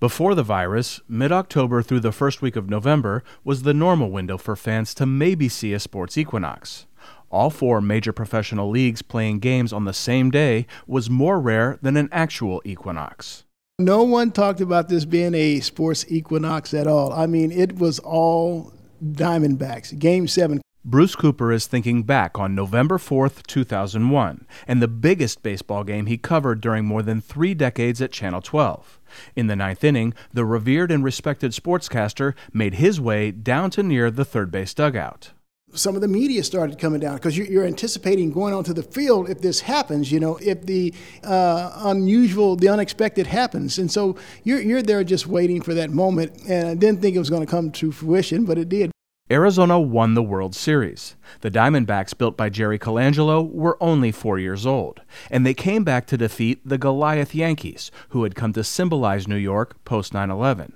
Before the virus, mid October through the first week of November was the normal window for fans to maybe see a sports equinox. All four major professional leagues playing games on the same day was more rare than an actual equinox. No one talked about this being a sports equinox at all. I mean, it was all Diamondbacks. Game seven. Bruce Cooper is thinking back on November 4th, 2001, and the biggest baseball game he covered during more than three decades at Channel 12. In the ninth inning, the revered and respected sportscaster made his way down to near the third base dugout some of the media started coming down because you're, anticipating going onto the field if this happens, you know, if the uh, unusual, the unexpected happens. And so you're, you're there just waiting for that moment. And I didn't think it was going to come to fruition, but it did. Arizona won the World Series. The Diamondbacks, built by Jerry Colangelo, were only four years old, and they came back to defeat the Goliath Yankees, who had come to symbolize New York post 9 11.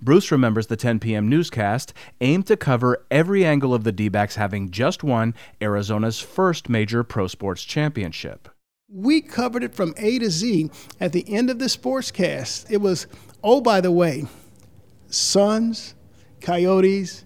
Bruce remembers the 10 p.m. newscast aimed to cover every angle of the D backs having just won Arizona's first major pro sports championship. We covered it from A to Z at the end of the sportscast. It was, oh, by the way, Suns, Coyotes,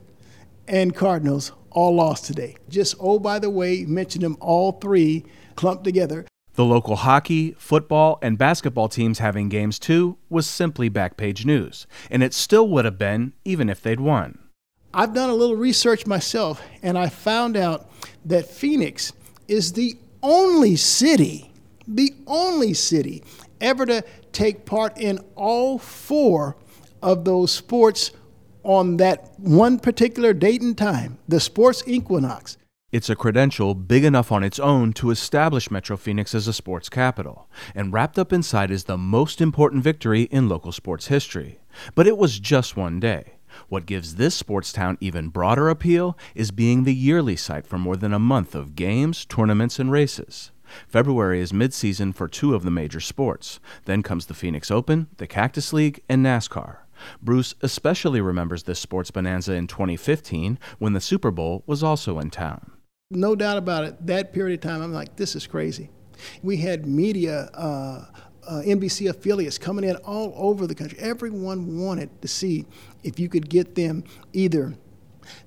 and Cardinals all lost today. Just, oh, by the way, mention them all three clumped together. The local hockey, football, and basketball teams having games too was simply backpage news, and it still would have been even if they'd won. I've done a little research myself, and I found out that Phoenix is the only city, the only city ever to take part in all four of those sports on that one particular date and time, the sports equinox. It's a credential big enough on its own to establish Metro Phoenix as a sports capital, and wrapped up inside is the most important victory in local sports history. But it was just one day. What gives this sports town even broader appeal is being the yearly site for more than a month of games, tournaments, and races. February is midseason for two of the major sports. Then comes the Phoenix Open, the Cactus League, and NASCAR. Bruce especially remembers this sports bonanza in 2015 when the Super Bowl was also in town. No doubt about it. That period of time, I'm like, this is crazy. We had media, uh, uh, NBC affiliates coming in all over the country. Everyone wanted to see if you could get them either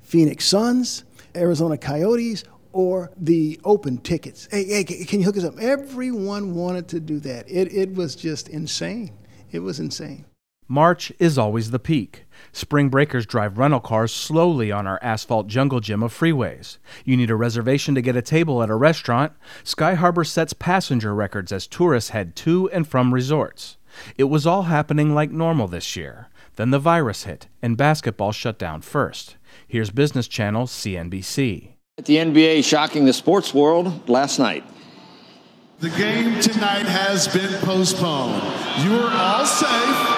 Phoenix Suns, Arizona Coyotes, or the open tickets. Hey, hey, can you hook us up? Everyone wanted to do that. It, it was just insane. It was insane. March is always the peak. Spring breakers drive rental cars slowly on our asphalt jungle gym of freeways. You need a reservation to get a table at a restaurant. Sky Harbor sets passenger records as tourists head to and from resorts. It was all happening like normal this year. Then the virus hit, and basketball shut down first. Here's Business Channel CNBC. The NBA shocking the sports world last night. The game tonight has been postponed. You are all safe.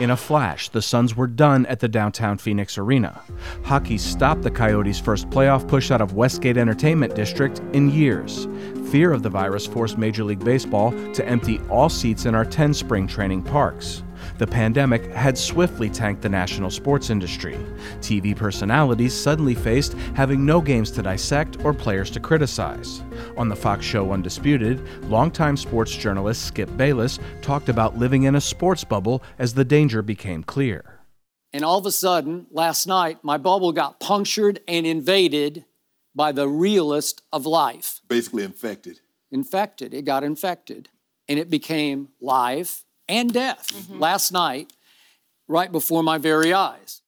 In a flash, the Suns were done at the downtown Phoenix Arena. Hockey stopped the Coyotes' first playoff push out of Westgate Entertainment District in years. Fear of the virus forced Major League Baseball to empty all seats in our 10 spring training parks. The pandemic had swiftly tanked the national sports industry. TV personalities suddenly faced having no games to dissect or players to criticize. On the Fox show Undisputed, longtime sports journalist Skip Bayless talked about living in a sports bubble as the danger became clear. And all of a sudden, last night, my bubble got punctured and invaded by the realist of life. Basically, infected. Infected. It got infected. And it became live and death mm-hmm. last night, right before my very eyes.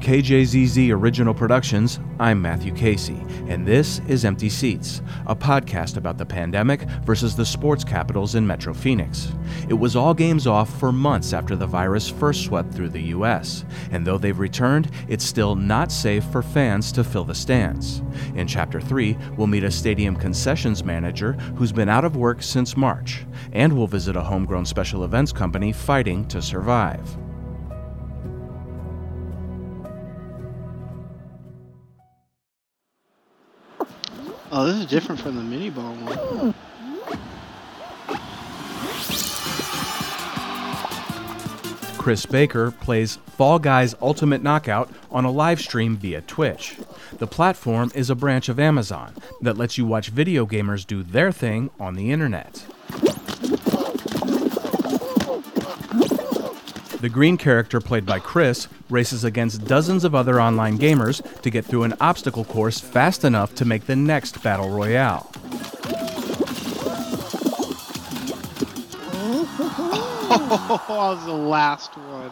KJZZ Original Productions, I'm Matthew Casey, and this is Empty Seats, a podcast about the pandemic versus the sports capitals in Metro Phoenix. It was all games off for months after the virus first swept through the U.S., and though they've returned, it's still not safe for fans to fill the stands. In Chapter 3, we'll meet a stadium concessions manager who's been out of work since March, and we'll visit a homegrown special events company fighting to survive. Oh, this is different from the mini ball one. Chris Baker plays Fall Guys Ultimate Knockout on a live stream via Twitch. The platform is a branch of Amazon that lets you watch video gamers do their thing on the internet. The green character, played by Chris, races against dozens of other online gamers to get through an obstacle course fast enough to make the next Battle Royale. Oh, that was the last one.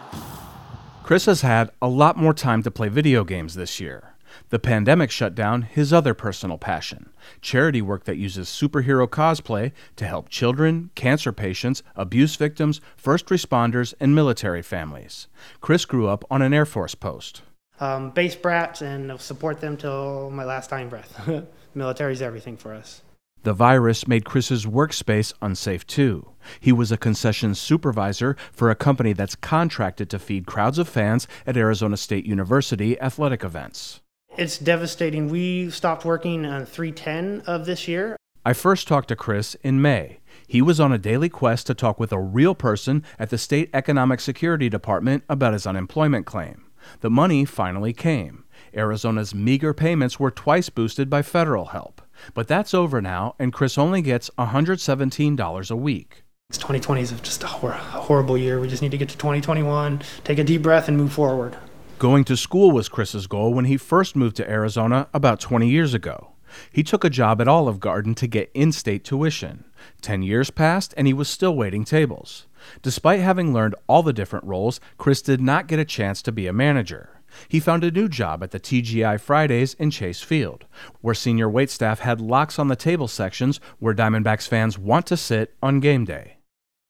Chris has had a lot more time to play video games this year. The pandemic shut down his other personal passion charity work that uses superhero cosplay to help children, cancer patients, abuse victims, first responders, and military families. Chris grew up on an Air Force post. Um, base brats and support them till my last dying breath. Military's everything for us. The virus made Chris's workspace unsafe too. He was a concession supervisor for a company that's contracted to feed crowds of fans at Arizona State University athletic events. It's devastating. We stopped working on 310 of this year. I first talked to Chris in May. He was on a daily quest to talk with a real person at the State Economic Security Department about his unemployment claim. The money finally came. Arizona's meager payments were twice boosted by federal help. But that's over now, and Chris only gets $117 a week. 2020 is just a, hor- a horrible year. We just need to get to 2021, take a deep breath, and move forward. Going to school was Chris's goal when he first moved to Arizona about 20 years ago. He took a job at Olive Garden to get in state tuition. Ten years passed, and he was still waiting tables. Despite having learned all the different roles, Chris did not get a chance to be a manager. He found a new job at the TGI Fridays in Chase Field, where senior waitstaff had locks on the table sections where Diamondbacks fans want to sit on game day.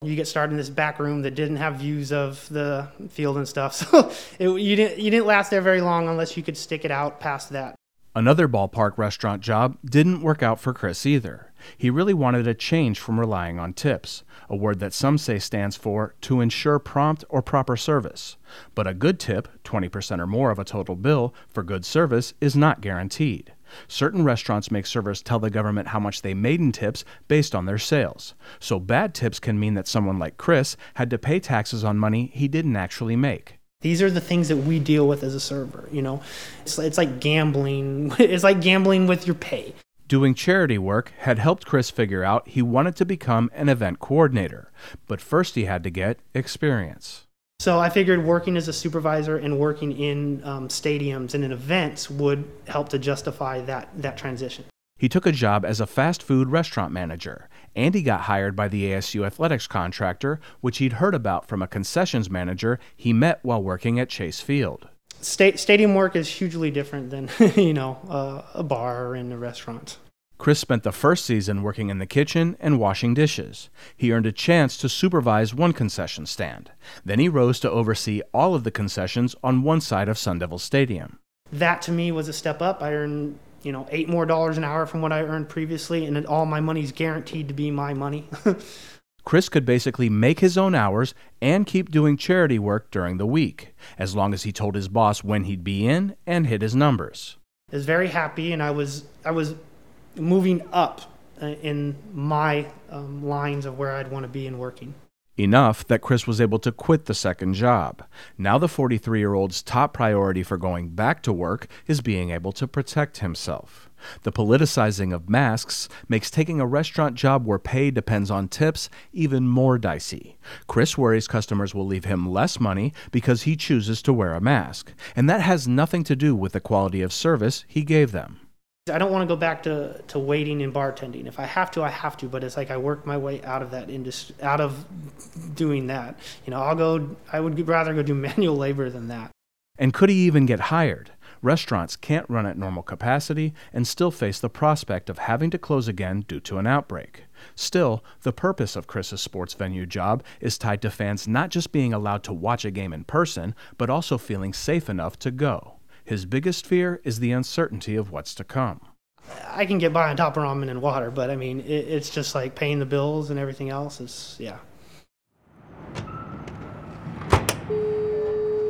You get started in this back room that didn't have views of the field and stuff, so it, you didn't you didn't last there very long unless you could stick it out past that. Another ballpark restaurant job didn't work out for Chris either. He really wanted a change from relying on tips, a word that some say stands for to ensure prompt or proper service. But a good tip, 20% or more of a total bill, for good service is not guaranteed. Certain restaurants make servers tell the government how much they made in tips based on their sales. So bad tips can mean that someone like Chris had to pay taxes on money he didn't actually make. These are the things that we deal with as a server. You know, it's, it's like gambling. It's like gambling with your pay. Doing charity work had helped Chris figure out he wanted to become an event coordinator, but first he had to get experience. So I figured working as a supervisor and working in um, stadiums and in events would help to justify that that transition. He took a job as a fast food restaurant manager, and he got hired by the ASU athletics contractor, which he'd heard about from a concessions manager he met while working at Chase Field. Sta- stadium work is hugely different than you know uh, a bar in a restaurant. Chris spent the first season working in the kitchen and washing dishes. He earned a chance to supervise one concession stand. Then he rose to oversee all of the concessions on one side of Sun Devil Stadium. That to me was a step up. I earned you know eight more dollars an hour from what I earned previously, and all my money's guaranteed to be my money. Chris could basically make his own hours and keep doing charity work during the week, as long as he told his boss when he'd be in and hit his numbers. I was very happy, and I was I was moving up uh, in my um, lines of where I'd want to be in working. Enough that Chris was able to quit the second job. Now, the 43 year old's top priority for going back to work is being able to protect himself. The politicizing of masks makes taking a restaurant job where pay depends on tips even more dicey. Chris worries customers will leave him less money because he chooses to wear a mask, and that has nothing to do with the quality of service he gave them. I don't want to go back to, to waiting and bartending. If I have to, I have to. But it's like I worked my way out of that industry, out of doing that. You know, I'll go. I would rather go do manual labor than that. And could he even get hired? Restaurants can't run at normal capacity and still face the prospect of having to close again due to an outbreak. Still, the purpose of Chris's sports venue job is tied to fans not just being allowed to watch a game in person, but also feeling safe enough to go. His biggest fear is the uncertainty of what's to come. I can get by on top of ramen and water, but I mean, it, it's just like paying the bills and everything else is, yeah.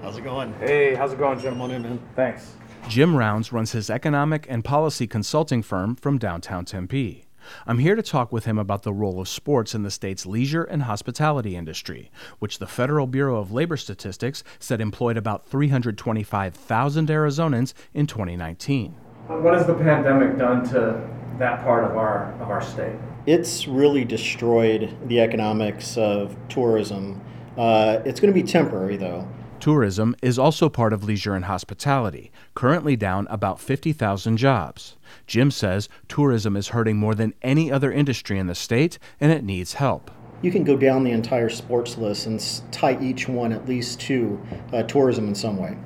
How's it going? Hey, how's it going, Jim? Come on in, man. Thanks. Jim Rounds runs his economic and policy consulting firm from downtown Tempe. I'm here to talk with him about the role of sports in the state's leisure and hospitality industry, which the Federal Bureau of Labor Statistics said employed about 325,000 Arizonans in 2019. What has the pandemic done to that part of our of our state? It's really destroyed the economics of tourism. Uh, it's going to be temporary, though. Tourism is also part of leisure and hospitality, currently down about 50,000 jobs. Jim says tourism is hurting more than any other industry in the state and it needs help. You can go down the entire sports list and tie each one at least to uh, tourism in some way.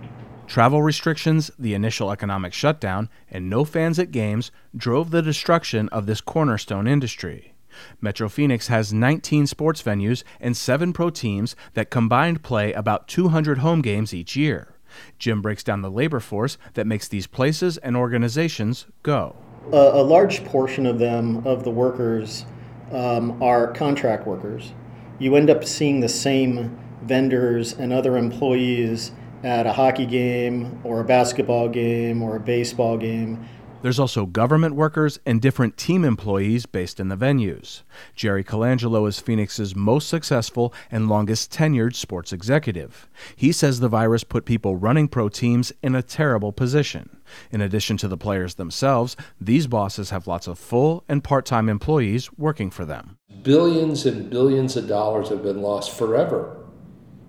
Travel restrictions, the initial economic shutdown, and no fans at games drove the destruction of this cornerstone industry. Metro Phoenix has 19 sports venues and seven pro teams that combined play about 200 home games each year. Jim breaks down the labor force that makes these places and organizations go. A, a large portion of them, of the workers, um, are contract workers. You end up seeing the same vendors and other employees at a hockey game or a basketball game or a baseball game there's also government workers and different team employees based in the venues. Jerry Colangelo is Phoenix's most successful and longest tenured sports executive. He says the virus put people running pro teams in a terrible position. In addition to the players themselves, these bosses have lots of full and part time employees working for them. Billions and billions of dollars have been lost forever.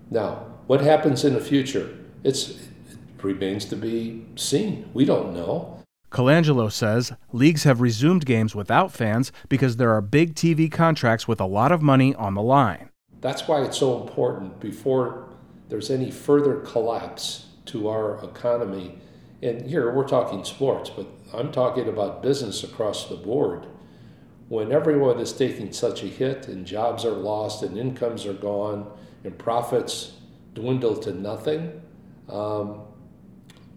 Now, what happens in the future? It's, it remains to be seen. We don't know. Colangelo says leagues have resumed games without fans because there are big TV contracts with a lot of money on the line. That's why it's so important before there's any further collapse to our economy. And here we're talking sports, but I'm talking about business across the board. When everyone is taking such a hit and jobs are lost and incomes are gone and profits dwindle to nothing, um,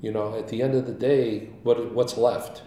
you know, at the end of the day, what, what's left?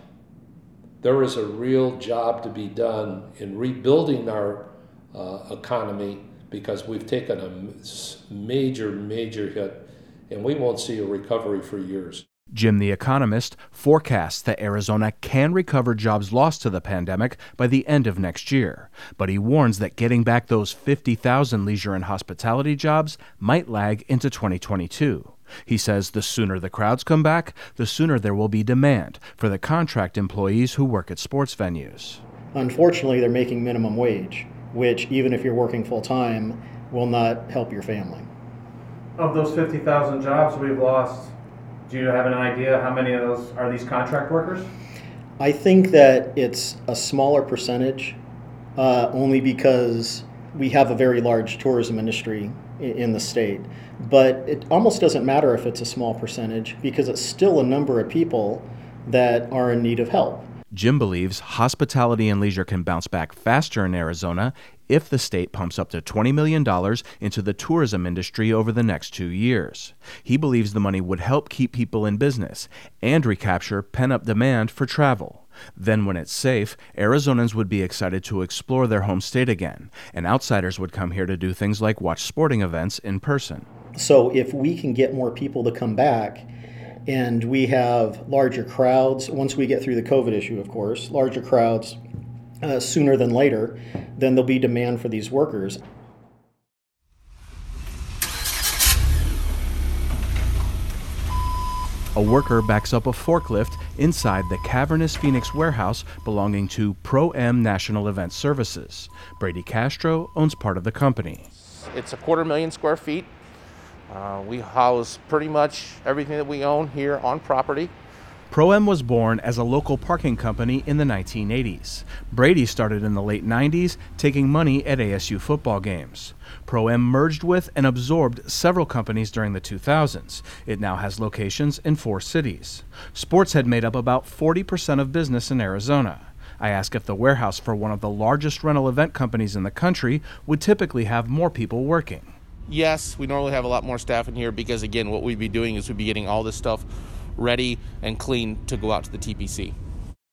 There is a real job to be done in rebuilding our uh, economy because we've taken a major, major hit and we won't see a recovery for years. Jim the Economist forecasts that Arizona can recover jobs lost to the pandemic by the end of next year, but he warns that getting back those 50,000 leisure and hospitality jobs might lag into 2022. He says the sooner the crowds come back, the sooner there will be demand for the contract employees who work at sports venues. Unfortunately, they're making minimum wage, which, even if you're working full time, will not help your family. Of those 50,000 jobs we've lost, do you have an idea how many of those are these contract workers? I think that it's a smaller percentage, uh, only because we have a very large tourism industry in the state. But it almost doesn't matter if it's a small percentage because it's still a number of people that are in need of help. Jim believes hospitality and leisure can bounce back faster in Arizona if the state pumps up to $20 million into the tourism industry over the next two years. He believes the money would help keep people in business and recapture pent up demand for travel. Then, when it's safe, Arizonans would be excited to explore their home state again, and outsiders would come here to do things like watch sporting events in person. So, if we can get more people to come back, and we have larger crowds, once we get through the COVID issue, of course, larger crowds uh, sooner than later, then there'll be demand for these workers. A worker backs up a forklift inside the cavernous Phoenix warehouse belonging to Pro M National Event Services. Brady Castro owns part of the company. It's a quarter million square feet. Uh, we house pretty much everything that we own here on property. Pro-M was born as a local parking company in the 1980s. Brady started in the late 90s, taking money at ASU football games. Pro-M merged with and absorbed several companies during the 2000s. It now has locations in four cities. Sports had made up about 40% of business in Arizona. I asked if the warehouse for one of the largest rental event companies in the country would typically have more people working. Yes, we normally have a lot more staff in here because, again, what we'd be doing is we'd be getting all this stuff ready and clean to go out to the TPC.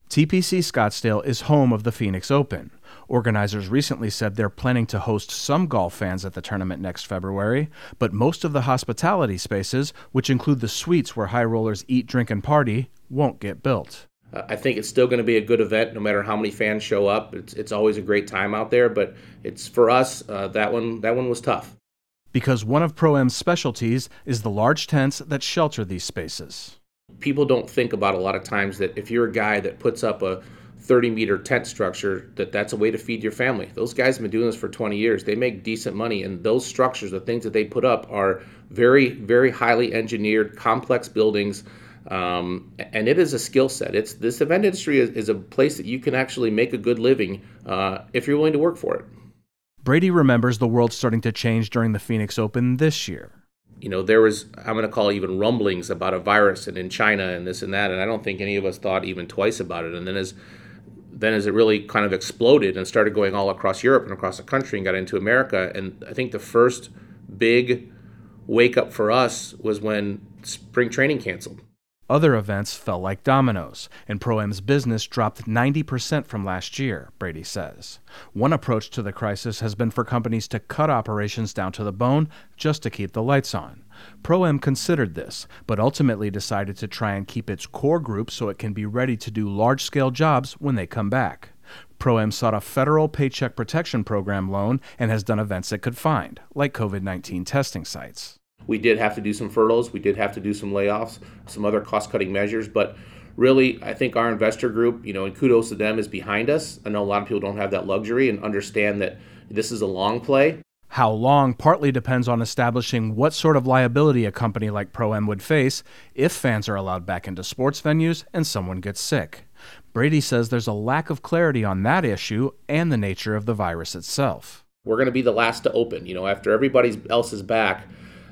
TPC Scottsdale is home of the Phoenix Open. Organizers recently said they're planning to host some golf fans at the tournament next February, but most of the hospitality spaces, which include the suites where high rollers eat, drink, and party, won't get built. I think it's still going to be a good event no matter how many fans show up. It's, it's always a great time out there, but it's for us uh, that one that one was tough. Because one of Pro Am's specialties is the large tents that shelter these spaces. People don't think about a lot of times that if you're a guy that puts up a 30 meter tent structure that that's a way to feed your family. Those guys have been doing this for 20 years. They make decent money and those structures the things that they put up are very very highly engineered complex buildings um, and it is a skill set. It's this event industry is, is, a place that you can actually make a good living uh, if you're willing to work for it. Brady remembers the world starting to change during the phoenix open this year you know, there was, I'm going to call even rumblings about a virus and in China and this and that. And I don't think any of us thought even twice about it. And then as then as it really kind of exploded and started going all across Europe and across the country and got into America, and I think the first big wake up for us was when spring training canceled. Other events fell like dominoes, and Pro Am's business dropped 90% from last year, Brady says. One approach to the crisis has been for companies to cut operations down to the bone just to keep the lights on. Pro Am considered this, but ultimately decided to try and keep its core group so it can be ready to do large scale jobs when they come back. Pro Am sought a federal Paycheck Protection Program loan and has done events it could find, like COVID 19 testing sites. We did have to do some furloughs, we did have to do some layoffs, some other cost cutting measures, but really, I think our investor group, you know, and kudos to them, is behind us. I know a lot of people don't have that luxury and understand that this is a long play. How long partly depends on establishing what sort of liability a company like Pro Am would face if fans are allowed back into sports venues and someone gets sick. Brady says there's a lack of clarity on that issue and the nature of the virus itself. We're going to be the last to open. You know, after everybody else is back,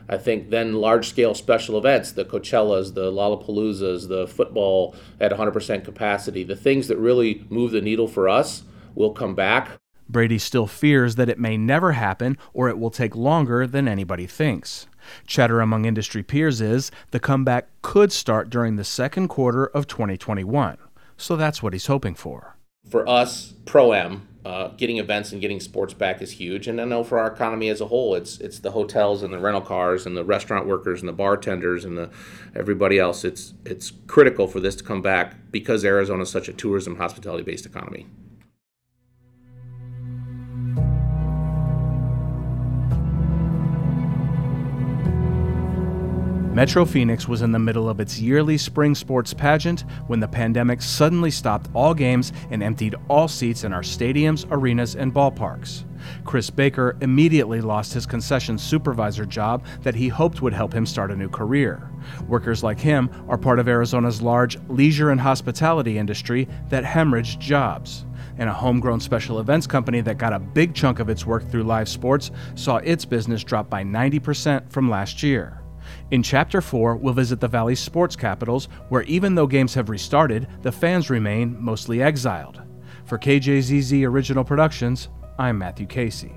I think then large scale special events, the Coachellas, the Lollapaloozas, the football at 100% capacity, the things that really move the needle for us will come back. Brady still fears that it may never happen or it will take longer than anybody thinks. Chatter among industry peers is the comeback could start during the second quarter of 2021. So that's what he's hoping for. For us, Pro Am, uh, getting events and getting sports back is huge. And I know for our economy as a whole, it's it's the hotels and the rental cars and the restaurant workers and the bartenders and the everybody else. It's it's critical for this to come back because Arizona is such a tourism hospitality based economy. Metro Phoenix was in the middle of its yearly spring sports pageant when the pandemic suddenly stopped all games and emptied all seats in our stadiums, arenas, and ballparks. Chris Baker immediately lost his concession supervisor job that he hoped would help him start a new career. Workers like him are part of Arizona's large leisure and hospitality industry that hemorrhaged jobs. And a homegrown special events company that got a big chunk of its work through live sports saw its business drop by 90% from last year. In Chapter 4, we'll visit the Valley's sports capitals, where even though games have restarted, the fans remain mostly exiled. For KJZZ Original Productions, I'm Matthew Casey.